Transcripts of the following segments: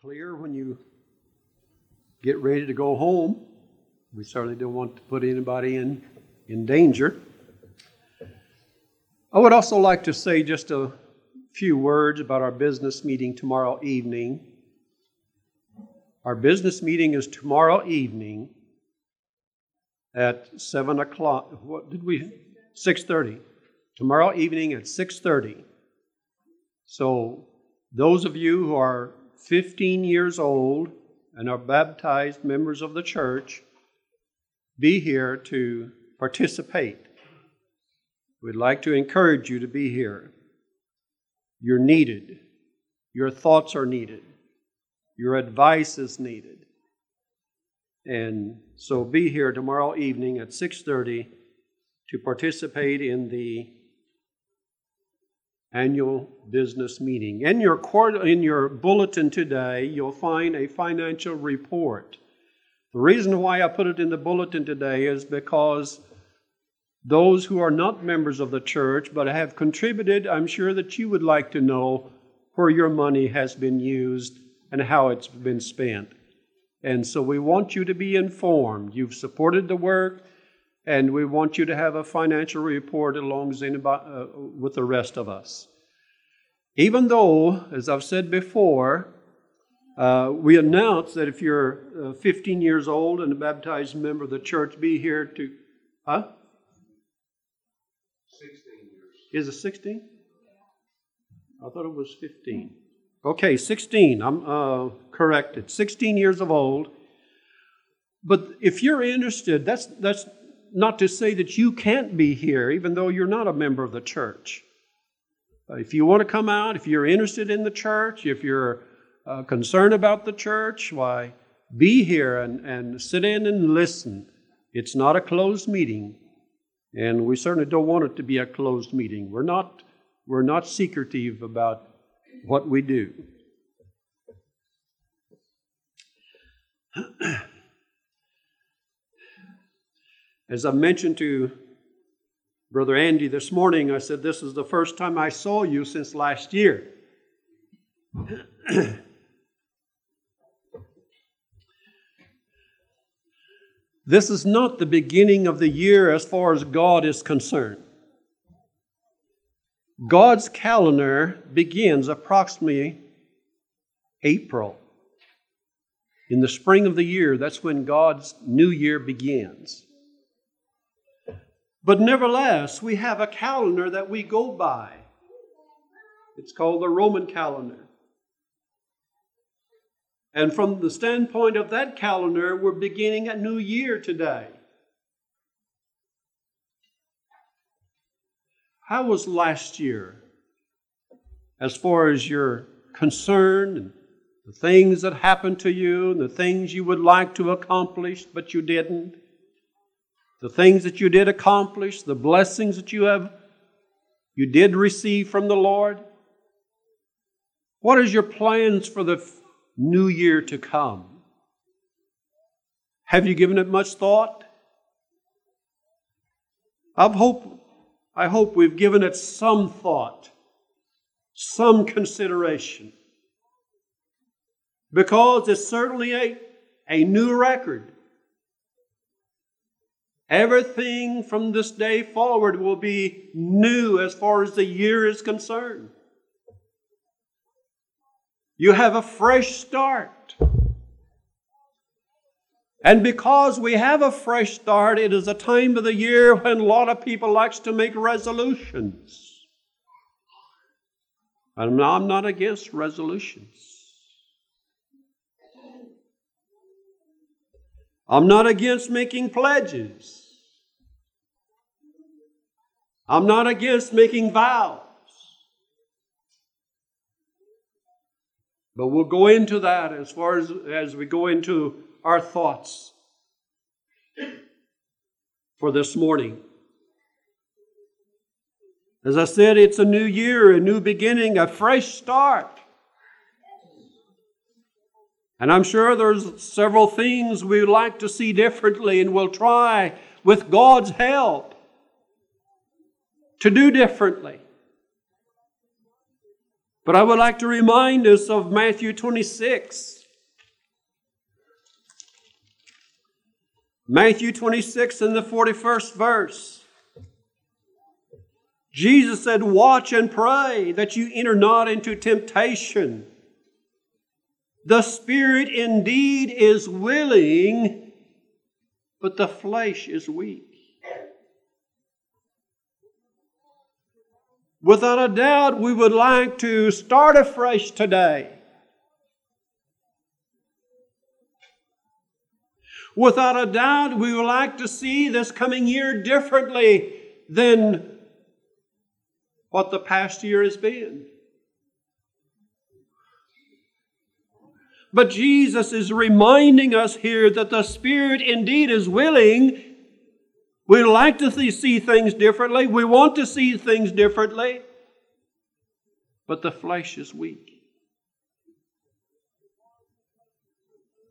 clear when you get ready to go home. We certainly don't want to put anybody in, in danger. I would also like to say just a few words about our business meeting tomorrow evening. Our business meeting is tomorrow evening at seven o'clock. What did we? Six thirty. Tomorrow evening at six thirty. So those of you who are 15 years old and are baptized members of the church, be here to participate. We'd like to encourage you to be here. You're needed. Your thoughts are needed. Your advice is needed. And so be here tomorrow evening at 6:30 to participate in the annual business meeting. In your in your bulletin today, you'll find a financial report. The reason why I put it in the bulletin today is because those who are not members of the church but have contributed, I'm sure that you would like to know where your money has been used and how it's been spent. And so we want you to be informed. You've supported the work, and we want you to have a financial report along uh, with the rest of us. Even though, as I've said before, uh, we announce that if you're uh, 15 years old and a baptized member of the church, be here to, huh? 16 years. Is it 16? I thought it was 15. Okay, 16. I'm uh, corrected. 16 years of old. But if you're interested, that's, that's not to say that you can't be here, even though you're not a member of the church. If you want to come out, if you're interested in the church, if you're uh, concerned about the church, why, be here and, and sit in and listen. It's not a closed meeting, and we certainly don't want it to be a closed meeting. We're not, we're not secretive about what we do. As I mentioned to Brother Andy this morning, I said, This is the first time I saw you since last year. this is not the beginning of the year as far as God is concerned. God's calendar begins approximately April. In the spring of the year, that's when God's new year begins. But nevertheless, we have a calendar that we go by. It's called the Roman calendar. And from the standpoint of that calendar, we're beginning a new year today. How was last year as far as you're concerned and the things that happened to you and the things you would like to accomplish but you didn't? The things that you did accomplish, the blessings that you have you did receive from the Lord? What is your plans for the new year to come? Have you given it much thought? I hope, I hope we've given it some thought, some consideration. Because it's certainly a, a new record. Everything from this day forward will be new as far as the year is concerned. You have a fresh start. And because we have a fresh start, it is a time of the year when a lot of people likes to make resolutions. And I'm not against resolutions. I'm not against making pledges. I'm not against making vows. But we'll go into that as far as, as we go into our thoughts for this morning. As I said, it's a new year, a new beginning, a fresh start. And I'm sure there's several things we would like to see differently, and we'll try with God's help to do differently. But I would like to remind us of Matthew 26. Matthew 26 and the 41st verse. Jesus said, Watch and pray that you enter not into temptation. The spirit indeed is willing, but the flesh is weak. Without a doubt, we would like to start afresh today. Without a doubt, we would like to see this coming year differently than what the past year has been. But Jesus is reminding us here that the Spirit indeed is willing. We like to see things differently. We want to see things differently. But the flesh is weak.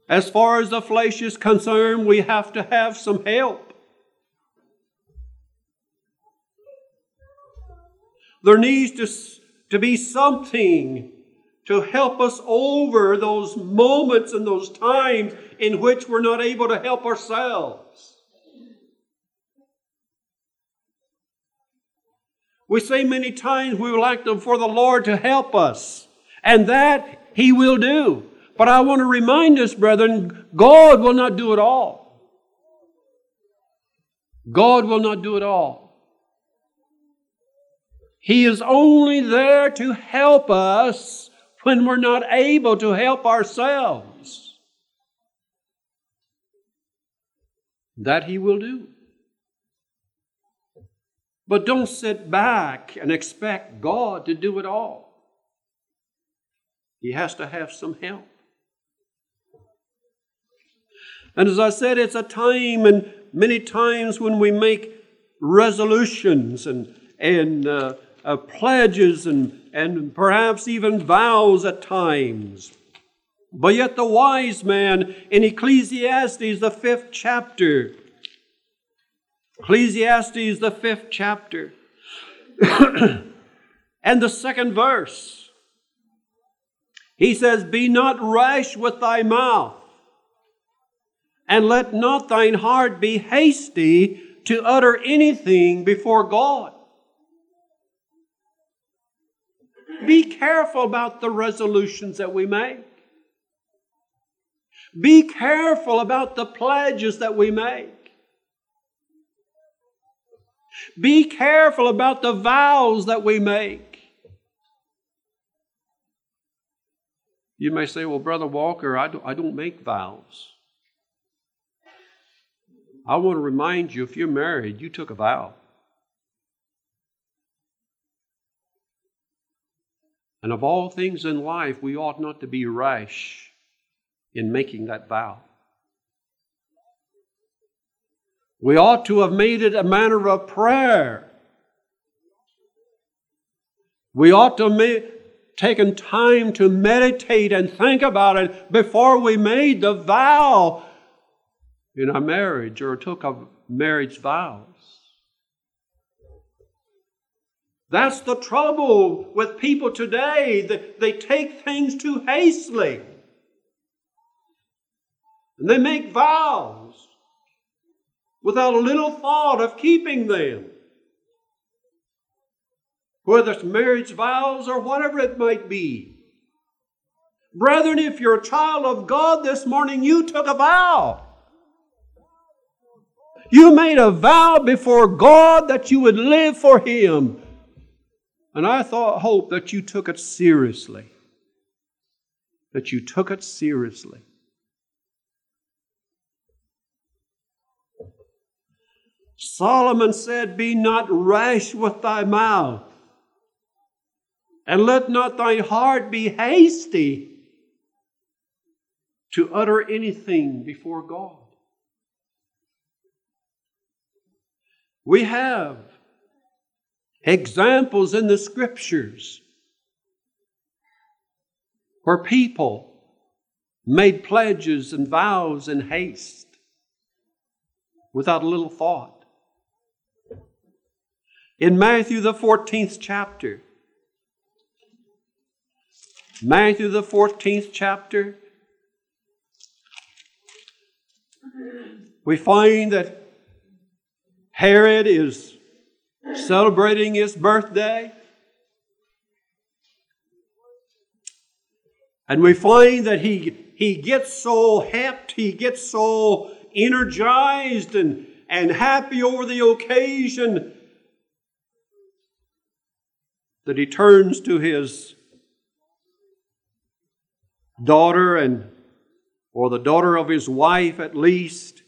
As far as the flesh is concerned, we have to have some help. There needs to, to be something to help us over those moments and those times in which we're not able to help ourselves. We say many times we would like to, for the Lord to help us, and that He will do. But I want to remind us, brethren, God will not do it all. God will not do it all. He is only there to help us when we're not able to help ourselves. That He will do. But don't sit back and expect God to do it all. He has to have some help. And as I said, it's a time, and many times when we make resolutions and, and uh, uh, pledges and, and perhaps even vows at times. But yet, the wise man in Ecclesiastes, the fifth chapter, Ecclesiastes, the fifth chapter, and the second verse, he says, Be not rash with thy mouth, and let not thine heart be hasty to utter anything before God. Be careful about the resolutions that we make. Be careful about the pledges that we make. Be careful about the vows that we make. You may say, well, Brother Walker, I don't, I don't make vows. I want to remind you if you're married, you took a vow. And of all things in life, we ought not to be rash in making that vow. We ought to have made it a matter of prayer. We ought to have taken time to meditate and think about it before we made the vow in our marriage or took a marriage vows. That's the trouble with people today. That they take things too hastily. And they make vows without a little thought of keeping them. Whether it's marriage vows or whatever it might be. Brethren, if you're a child of God this morning, you took a vow. You made a vow before God that you would live for Him and I thought, hope that you took it seriously. That you took it seriously. Solomon said, Be not rash with thy mouth, and let not thy heart be hasty to utter anything before God. We have examples in the scriptures where people made pledges and vows in haste without a little thought. In Matthew, the 14th chapter, Matthew, the 14th chapter, we find that Herod is celebrating his birthday. And we find that he, he gets so happy, he gets so energized and, and happy over the occasion that he turns to his daughter and or the daughter of his wife at least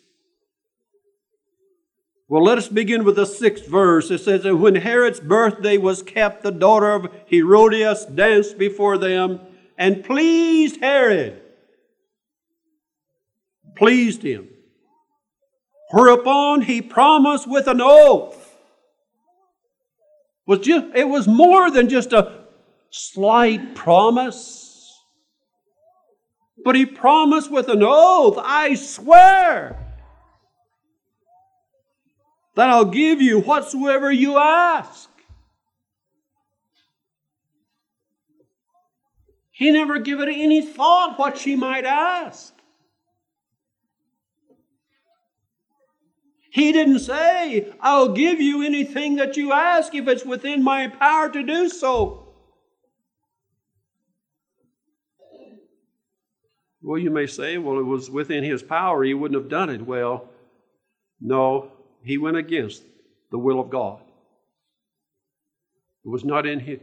well, let us begin with the sixth verse. It says, that when Herod's birthday was kept, the daughter of Herodias danced before them and pleased Herod. Pleased him. Whereupon he promised with an oath. Was just, it was more than just a slight promise. But he promised with an oath, I swear that I'll give you whatsoever you ask. He never gave it any thought what she might ask. He didn't say, I'll give you anything that you ask if it's within my power to do so. Well, you may say, well, it was within his power, he wouldn't have done it. Well, no, he went against the will of God. It was not in his,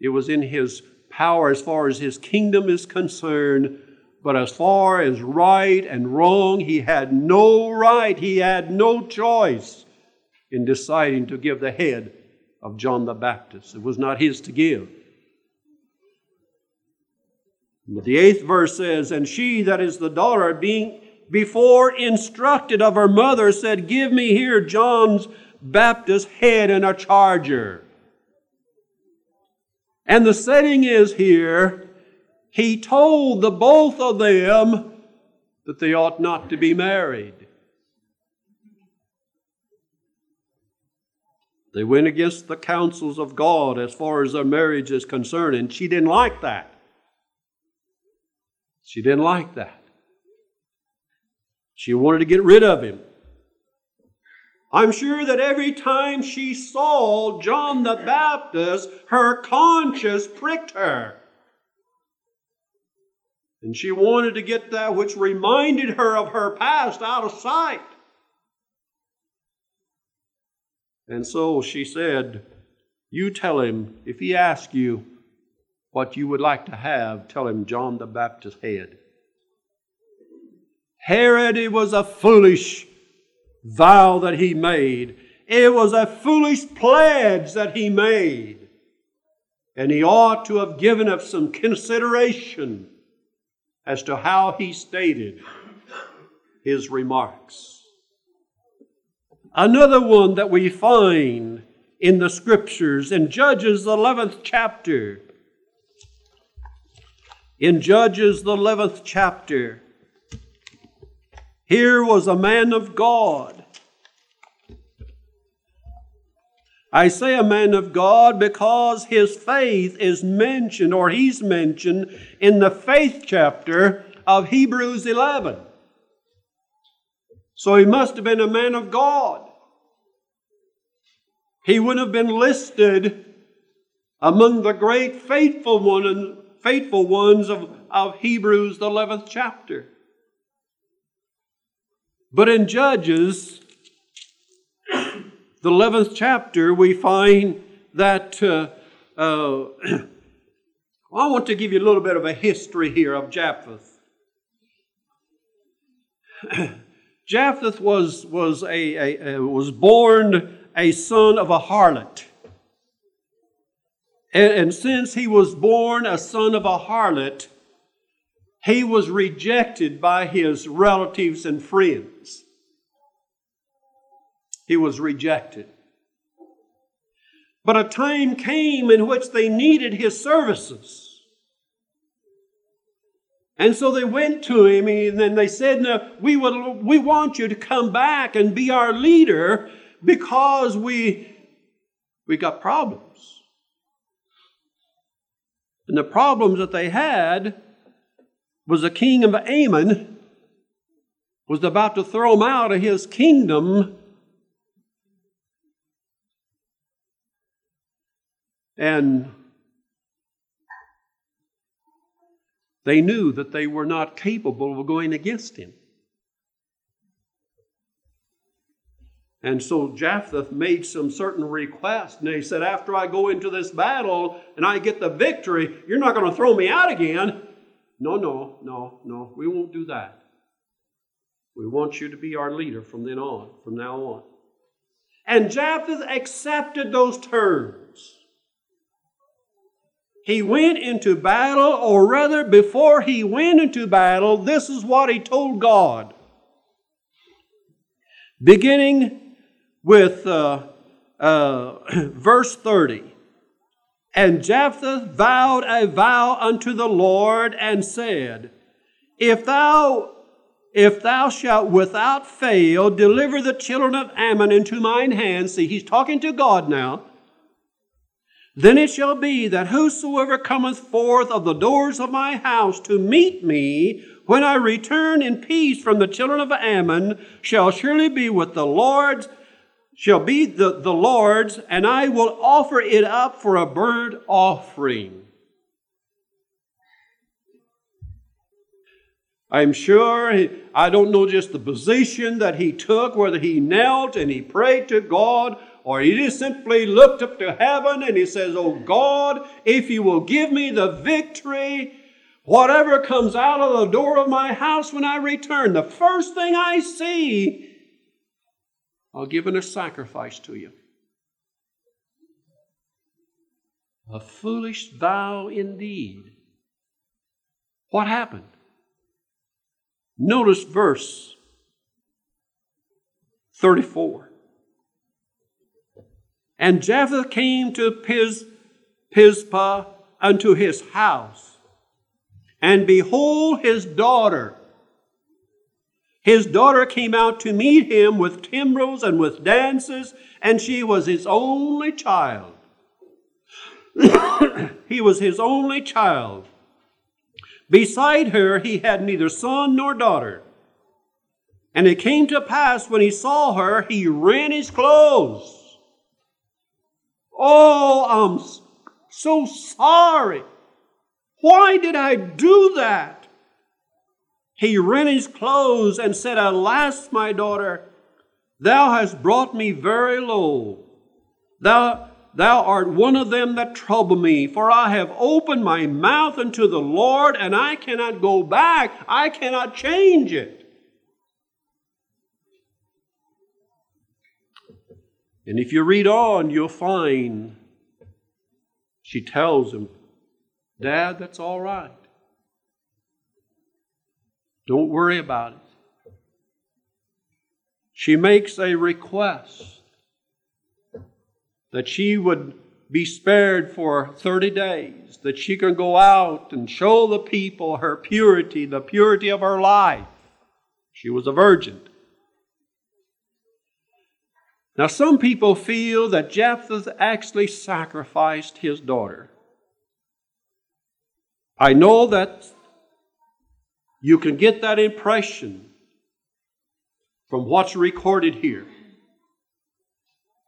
it was in his power as far as his kingdom is concerned, but as far as right and wrong, he had no right, he had no choice in deciding to give the head of John the Baptist. It was not his to give. But the eighth verse says, And she that is the daughter, being before instructed of her mother, said, Give me here John's Baptist head and a charger. And the setting is here, he told the both of them that they ought not to be married. They went against the counsels of God as far as their marriage is concerned, and she didn't like that. She didn't like that. She wanted to get rid of him. I'm sure that every time she saw John the Baptist, her conscience pricked her. And she wanted to get that which reminded her of her past out of sight. And so she said, You tell him, if he asks you what you would like to have, tell him John the Baptist's head. Herod, it was a foolish vow that he made. It was a foolish pledge that he made. And he ought to have given it some consideration as to how he stated his remarks. Another one that we find in the scriptures in Judges, the 11th chapter. In Judges, the 11th chapter, here was a man of God. I say a man of God because his faith is mentioned, or he's mentioned, in the faith chapter of Hebrews 11. So he must have been a man of God. He would have been listed among the great faithful, one, faithful ones of, of Hebrews, the 11th chapter. But in Judges, the 11th chapter, we find that. Uh, uh, I want to give you a little bit of a history here of Japheth. Japheth was, was, a, a, a, was born a son of a harlot. And, and since he was born a son of a harlot, he was rejected by his relatives and friends. He was rejected. But a time came in which they needed his services. And so they went to him and then they said, no, we, would, we want you to come back and be our leader because we, we got problems. And the problems that they had was the king of Ammon was about to throw him out of his kingdom. And they knew that they were not capable of going against him. And so Japheth made some certain requests, and he said, After I go into this battle and I get the victory, you're not going to throw me out again. No, no, no, no, we won't do that. We want you to be our leader from then on, from now on. And Japheth accepted those terms. He went into battle, or rather, before he went into battle, this is what he told God. Beginning with uh, uh, verse 30. And Jephthah vowed a vow unto the Lord and said, If thou if thou shalt without fail deliver the children of Ammon into mine hand, see, he's talking to God now. Then it shall be that whosoever cometh forth of the doors of my house to meet me when I return in peace from the children of Ammon shall surely be with the Lord's shall be the, the Lord's, and I will offer it up for a burnt offering. I'm sure, I don't know just the position that he took, whether he knelt and he prayed to God, or he just simply looked up to heaven and he says, Oh God, if you will give me the victory, whatever comes out of the door of my house when I return, the first thing I see I'll give in a sacrifice to you. A foolish vow indeed. What happened? Notice verse 34. And Jephthah came to Piz, Pisgah unto his house, and behold, his daughter his daughter came out to meet him with timbrels and with dances, and she was his only child. he was his only child. Beside her, he had neither son nor daughter. And it came to pass when he saw her, he rent his clothes. Oh, I'm so sorry. Why did I do that? He rent his clothes and said, Alas, my daughter, thou hast brought me very low. Thou, thou art one of them that trouble me, for I have opened my mouth unto the Lord, and I cannot go back. I cannot change it. And if you read on, you'll find she tells him, Dad, that's all right. Don't worry about it. She makes a request that she would be spared for 30 days, that she can go out and show the people her purity, the purity of her life. She was a virgin. Now, some people feel that Jephthah actually sacrificed his daughter. I know that you can get that impression from what's recorded here.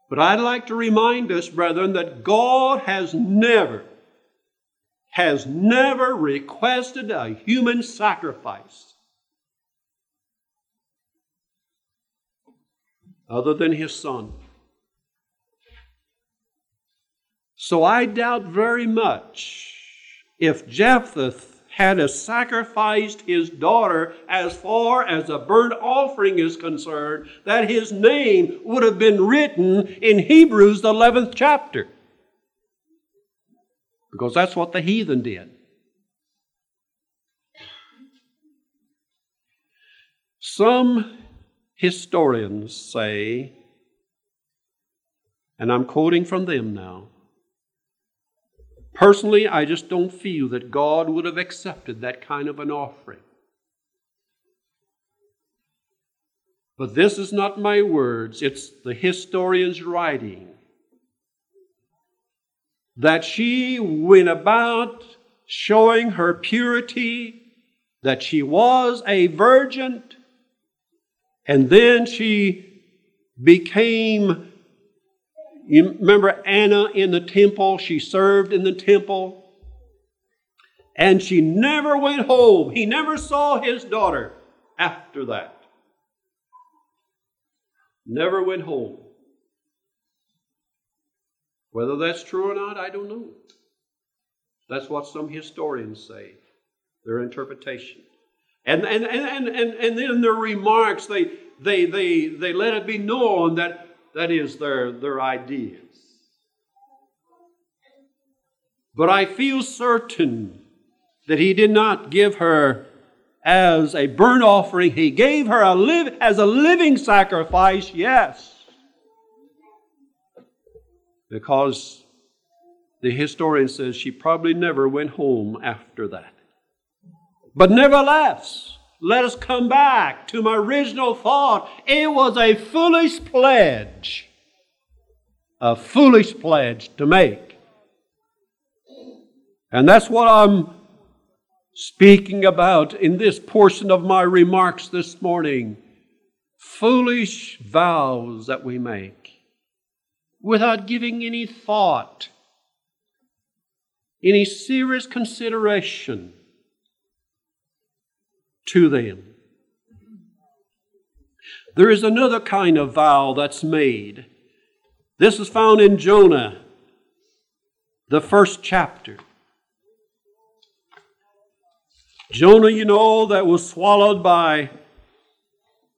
But I'd like to remind us, brethren, that God has never, has never requested a human sacrifice other than His Son. So I doubt very much if Jephthah had sacrificed his daughter as far as a burnt offering is concerned, that his name would have been written in Hebrews, the 11th chapter. Because that's what the heathen did. Some historians say, and I'm quoting from them now, Personally, I just don't feel that God would have accepted that kind of an offering. But this is not my words, it's the historian's writing. That she went about showing her purity, that she was a virgin, and then she became, you remember Anna in the temple? She served in the temple. And she never went home. He never saw his daughter after that. Never went home. Whether that's true or not, I don't know. That's what some historians say, their interpretation. And, and, and, and, and, then their remarks, they, they, they, they let it be known that that is their, their ideas. But I feel certain that he did not give her as a burnt offering. He gave her a live, as a living sacrifice, yes. Because the historian says she probably never went home after that. But nevertheless, let us come back to my original thought. It was a foolish pledge. A foolish pledge to make. And that's what I'm speaking about in this portion of my remarks this morning. Foolish vows that we make without giving any thought, any serious consideration to them. There is another kind of vow that's made. This is found in Jonah, the first chapter. Jonah, you know, that was swallowed by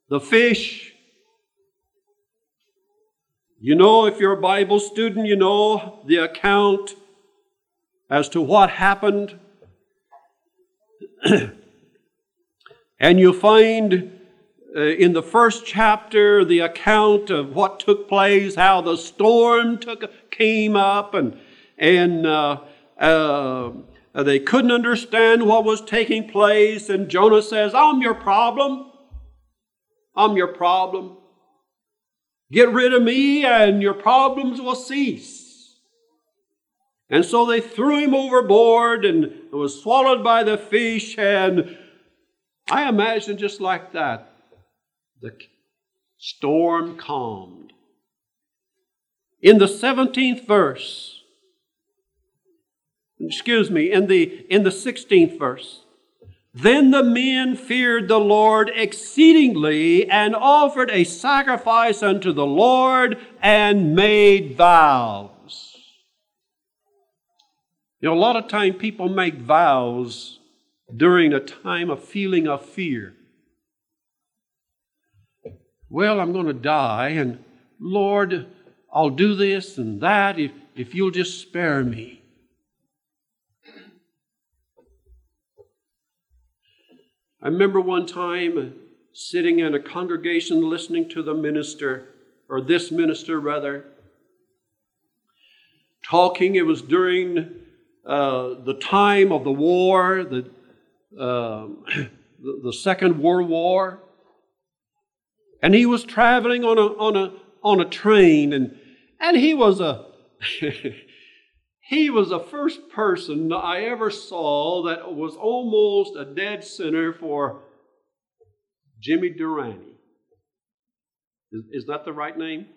the fish. You know, if you're a Bible student, you know the account as to what happened. and you'll find uh, in the first chapter the account of what took place, how the storm took, came up, and, and uh, uh, they couldn't understand what was taking place, and Jonah says, I'm your problem. I'm your problem. Get rid of me, and your problems will cease. And so they threw him overboard and was swallowed by the fish. And I imagine just like that, the storm calmed. In the 17th verse, excuse me, in the, in the 16th verse. Then the men feared the Lord exceedingly and offered a sacrifice unto the Lord and made vows. You know, a lot of time people make vows during a time of feeling of fear. Well, I'm going to die, and Lord, I'll do this and that if, if you'll just spare me. I remember one time sitting in a congregation listening to the minister, or this minister rather, talking. It was during uh, the time of the war, the, uh, the, the Second World War. And he was traveling on a, on a, on a train, and, and he was a He was the first person I ever saw that was almost a dead center for Jimmy Durante. Is, is that the right name?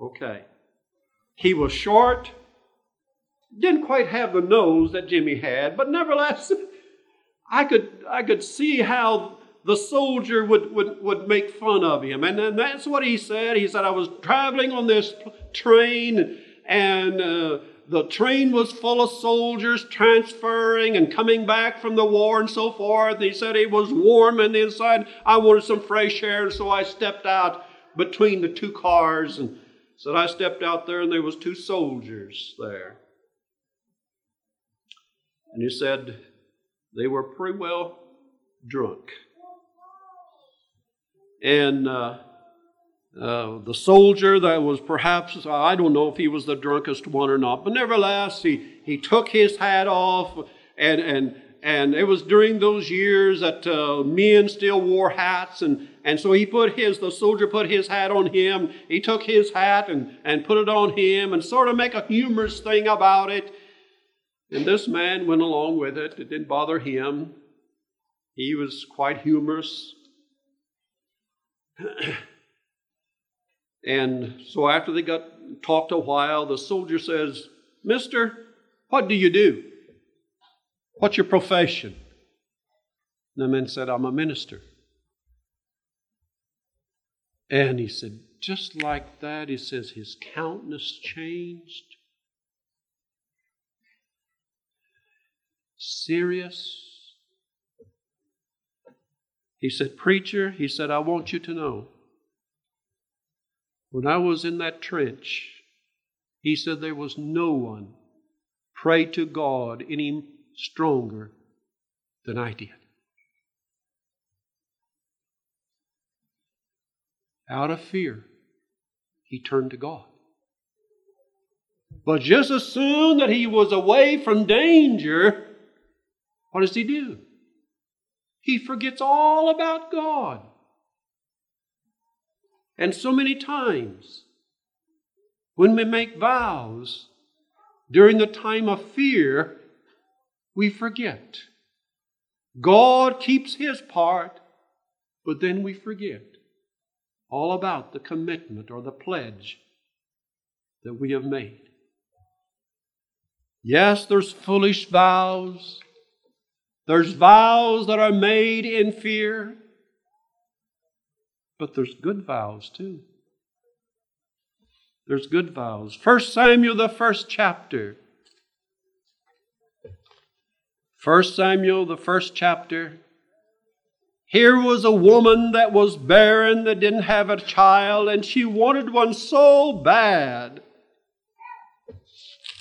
Okay. He was short, didn't quite have the nose that Jimmy had, but nevertheless, I could, I could see how the soldier would, would, would make fun of him. And, and that's what he said. He said, I was traveling on this train and uh, the train was full of soldiers transferring and coming back from the war and so forth. He said it was warm in the inside. I wanted some fresh air, so I stepped out between the two cars and said I stepped out there and there was two soldiers there. And he said they were pretty well drunk. And uh, uh, the soldier that was perhaps, I don't know if he was the drunkest one or not, but nevertheless, he, he took his hat off, and, and, and it was during those years that uh, men still wore hats, and, and so he put his, the soldier put his hat on him. He took his hat and, and put it on him, and sort of make a humorous thing about it. And this man went along with it. It didn't bother him. He was quite humorous. and so after they got talked a while, the soldier says, Mister, what do you do? What's your profession? And the man said, I'm a minister. And he said, just like that, he says, his countenance changed. Serious. He said, Preacher, he said, I want you to know. When I was in that trench, he said there was no one prayed to God any stronger than I did. Out of fear, he turned to God. But just as soon that he was away from danger, what does he do? He forgets all about God. And so many times, when we make vows during the time of fear, we forget. God keeps his part, but then we forget all about the commitment or the pledge that we have made. Yes, there's foolish vows. There's vows that are made in fear. But there's good vows too. There's good vows. 1 Samuel, the first chapter. 1 Samuel, the first chapter. Here was a woman that was barren, that didn't have a child, and she wanted one so bad.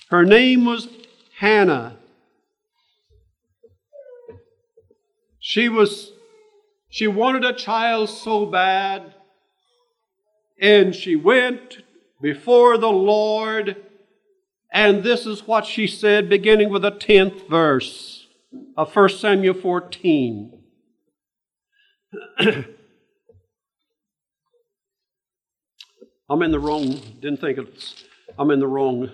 Her name was Hannah. She was she wanted a child so bad, and she went before the Lord, and this is what she said, beginning with the 10th verse of 1 Samuel 14. I'm in the wrong, didn't think it's, I'm in the wrong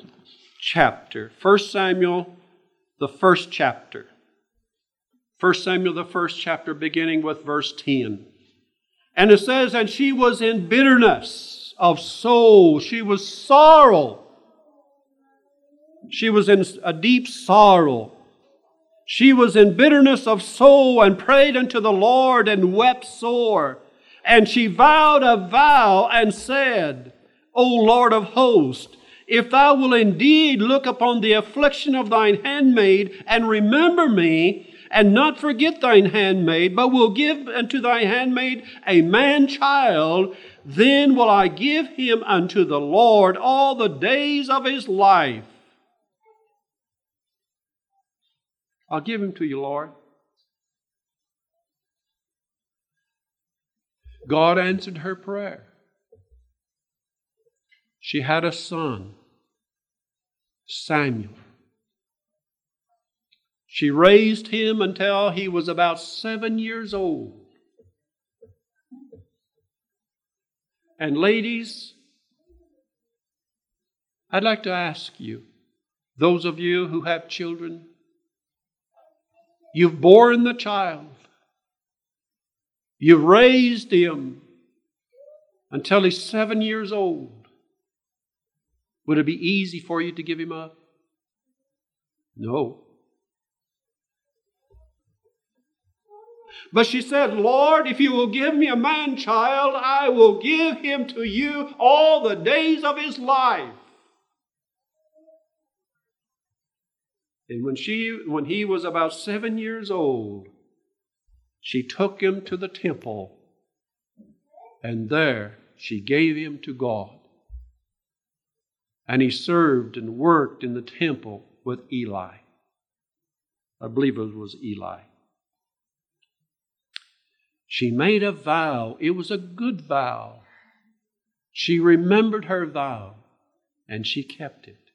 chapter. 1 Samuel, the first chapter. 1 Samuel, the first chapter, beginning with verse 10. And it says, And she was in bitterness of soul, she was sorrow. She was in a deep sorrow. She was in bitterness of soul and prayed unto the Lord and wept sore. And she vowed a vow and said, O Lord of hosts, if thou wilt indeed look upon the affliction of thine handmaid and remember me, and not forget thine handmaid, but will give unto thy handmaid a man child, then will I give him unto the Lord all the days of his life. I'll give him to you, Lord. God answered her prayer. She had a son, Samuel. She raised him until he was about seven years old. And, ladies, I'd like to ask you, those of you who have children, You've borne the child. You've raised him until he's seven years old. Would it be easy for you to give him up? No. But she said, Lord, if you will give me a man child, I will give him to you all the days of his life. And when, she, when he was about seven years old, she took him to the temple, and there she gave him to God. And he served and worked in the temple with Eli. I believe it was Eli. She made a vow. It was a good vow. She remembered her vow and she kept it.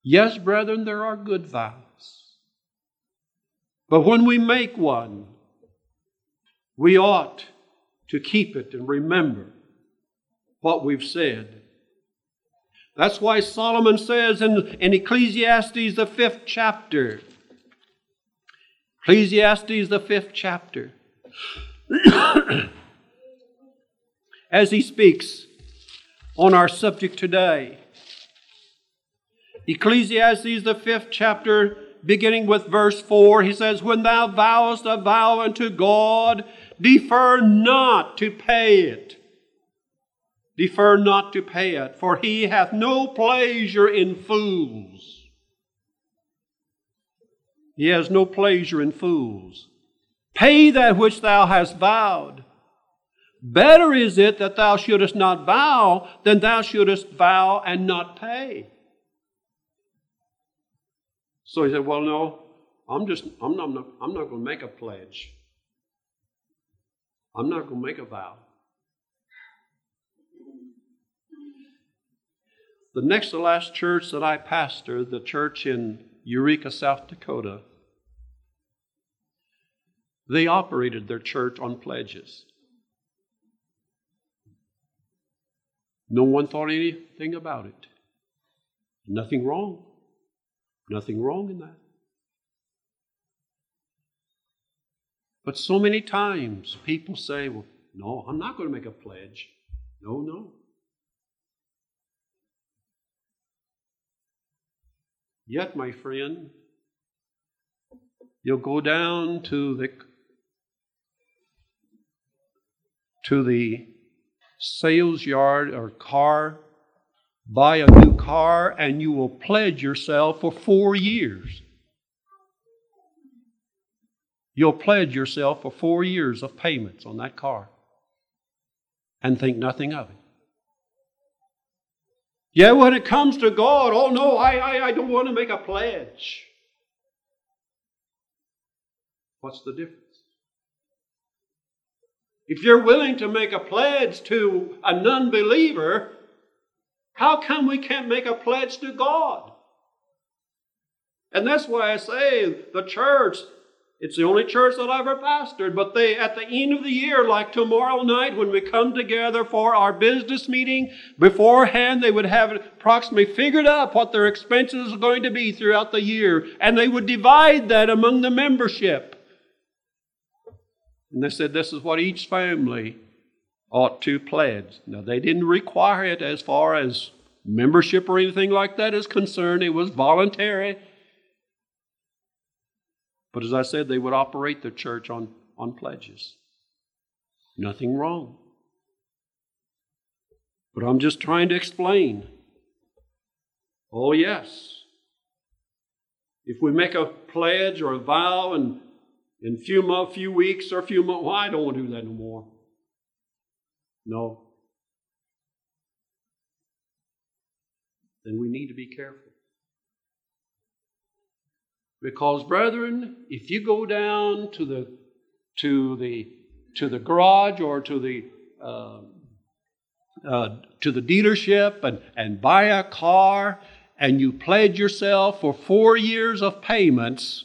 Yes, brethren, there are good vows. But when we make one, we ought to keep it and remember what we've said. That's why Solomon says in, in Ecclesiastes, the fifth chapter, Ecclesiastes, the fifth chapter, as he speaks on our subject today. Ecclesiastes, the fifth chapter, beginning with verse 4, he says, When thou vowest a vow unto God, defer not to pay it. Defer not to pay it, for he hath no pleasure in fools. He has no pleasure in fools. Pay that which thou hast vowed. Better is it that thou shouldest not vow than thou shouldest vow and not pay. So he said, Well, no, I'm just, I'm not, I'm not going to make a pledge. I'm not going to make a vow. The next to last church that I pastored, the church in Eureka, South Dakota, they operated their church on pledges. No one thought anything about it. Nothing wrong. Nothing wrong in that. But so many times people say, well, no, I'm not going to make a pledge. No, no. Yet, my friend, you'll go down to the to the sales yard or car, buy a new car, and you will pledge yourself for four years. You'll pledge yourself for four years of payments on that car and think nothing of it. Yeah, when it comes to God, oh no, I, I, I don't want to make a pledge. What's the difference? If you're willing to make a pledge to a non believer, how come we can't make a pledge to God? And that's why I say the church, it's the only church that I've ever pastored, but they, at the end of the year, like tomorrow night when we come together for our business meeting, beforehand they would have approximately figured out what their expenses are going to be throughout the year, and they would divide that among the membership. And they said this is what each family ought to pledge. Now, they didn't require it as far as membership or anything like that is concerned, it was voluntary. But as I said, they would operate the church on, on pledges. Nothing wrong. But I'm just trying to explain. Oh, yes. If we make a pledge or a vow and in few, months, few weeks or a few months, well, I don't want to do that no more. No. Then we need to be careful. Because, brethren, if you go down to the to the to the garage or to the uh, uh, to the dealership and, and buy a car and you pledge yourself for four years of payments,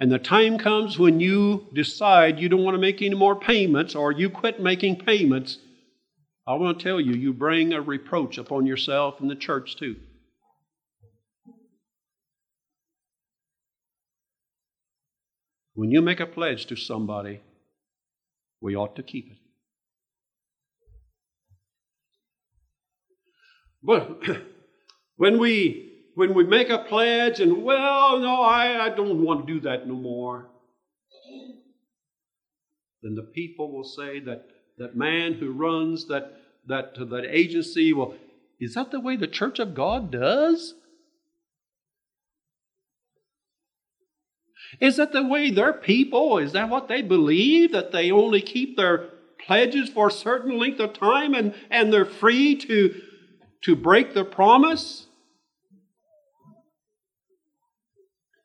and the time comes when you decide you don't want to make any more payments or you quit making payments, I want to tell you, you bring a reproach upon yourself and the church too. When you make a pledge to somebody, we ought to keep it. But when we when we make a pledge and, well, no, I, I don't want to do that no more, then the people will say that that man who runs that, that, that agency, well, is that the way the church of God does? Is that the way their people, is that what they believe? That they only keep their pledges for a certain length of time and, and they're free to, to break their promise?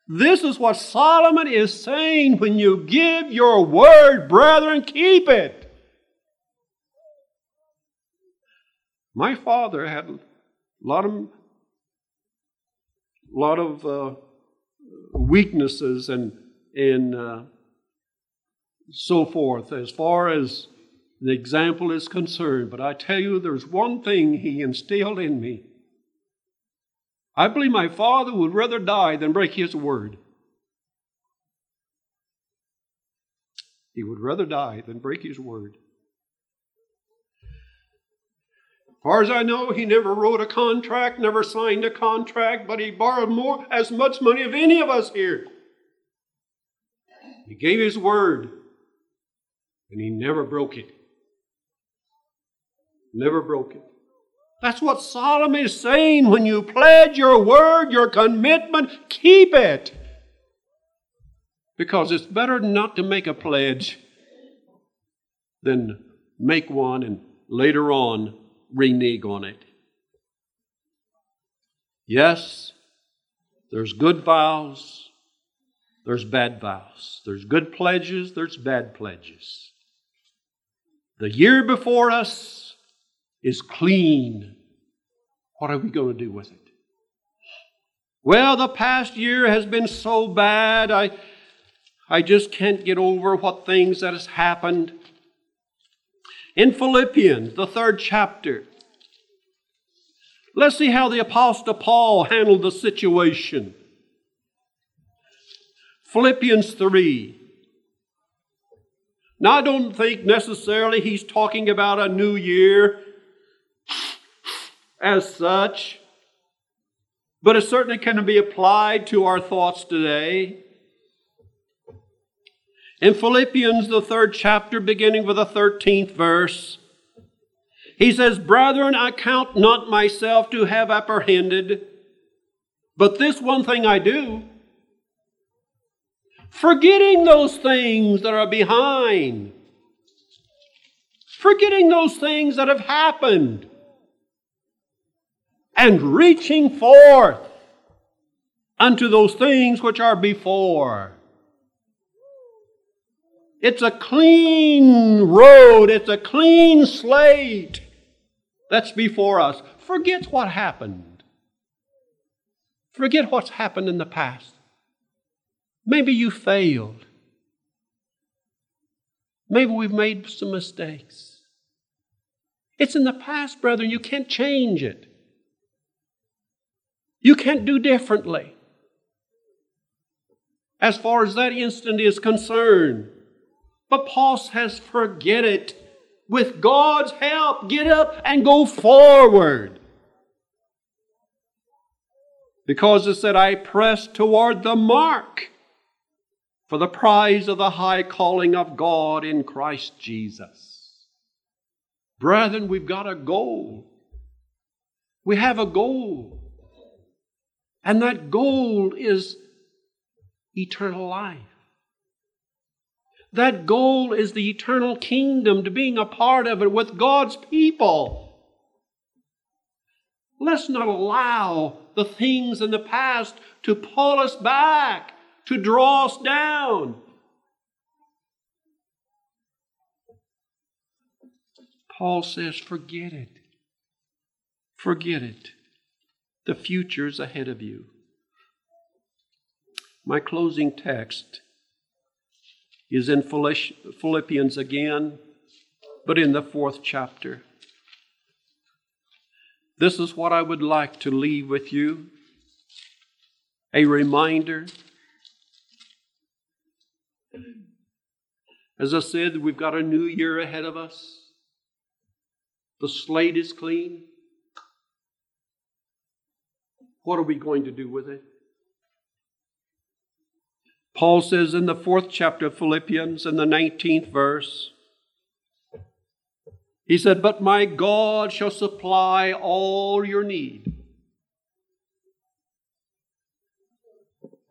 This is what Solomon is saying when you give your word, brethren, keep it. My father had a lot of, lot of uh, weaknesses and, and uh, so forth as far as the example is concerned. But I tell you, there's one thing he instilled in me. I believe my father would rather die than break his word. He would rather die than break his word. As far as I know, he never wrote a contract, never signed a contract, but he borrowed more, as much money of any of us here. He gave his word, and he never broke it. Never broke it. That's what Solomon is saying. When you pledge your word, your commitment, keep it. Because it's better not to make a pledge than make one and later on renege on it. Yes, there's good vows, there's bad vows. There's good pledges, there's bad pledges. The year before us is clean. What are we going to do with it? Well, the past year has been so bad. I I just can't get over what things that has happened. In Philippians, the third chapter, let's see how the Apostle Paul handled the situation. Philippians 3. Now, I don't think necessarily he's talking about a new year as such, but it certainly can be applied to our thoughts today. In Philippians, the third chapter, beginning with the 13th verse, he says, Brethren, I count not myself to have apprehended, but this one thing I do, forgetting those things that are behind, forgetting those things that have happened, and reaching forth unto those things which are before. It's a clean road, it's a clean slate that's before us. Forget what happened. Forget what's happened in the past. Maybe you failed. Maybe we've made some mistakes. It's in the past, brethren. You can't change it. You can't do differently. As far as that instant is concerned, but Paul says, forget it. With God's help, get up and go forward. Because it said, I press toward the mark for the prize of the high calling of God in Christ Jesus. Brethren, we've got a goal. We have a goal. And that goal is eternal life. That goal is the eternal kingdom, to being a part of it with God's people. Let's not allow the things in the past to pull us back, to draw us down. Paul says, forget it. Forget it. The future's ahead of you. My closing text is in Philippians again, but in the fourth chapter. This is what I would like to leave with you a reminder. As I said, we've got a new year ahead of us. The slate is clean. What are we going to do with it? Paul says in the fourth chapter of Philippians, in the 19th verse, he said, But my God shall supply all your need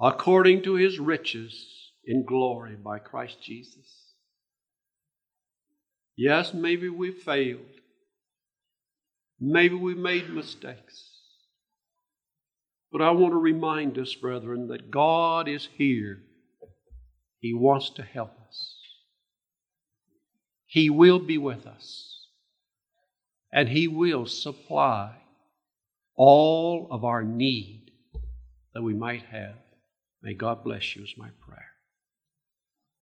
according to his riches in glory by Christ Jesus. Yes, maybe we failed. Maybe we made mistakes. But I want to remind us, brethren, that God is here he wants to help us. He will be with us. And He will supply all of our need that we might have. May God bless you, is my prayer.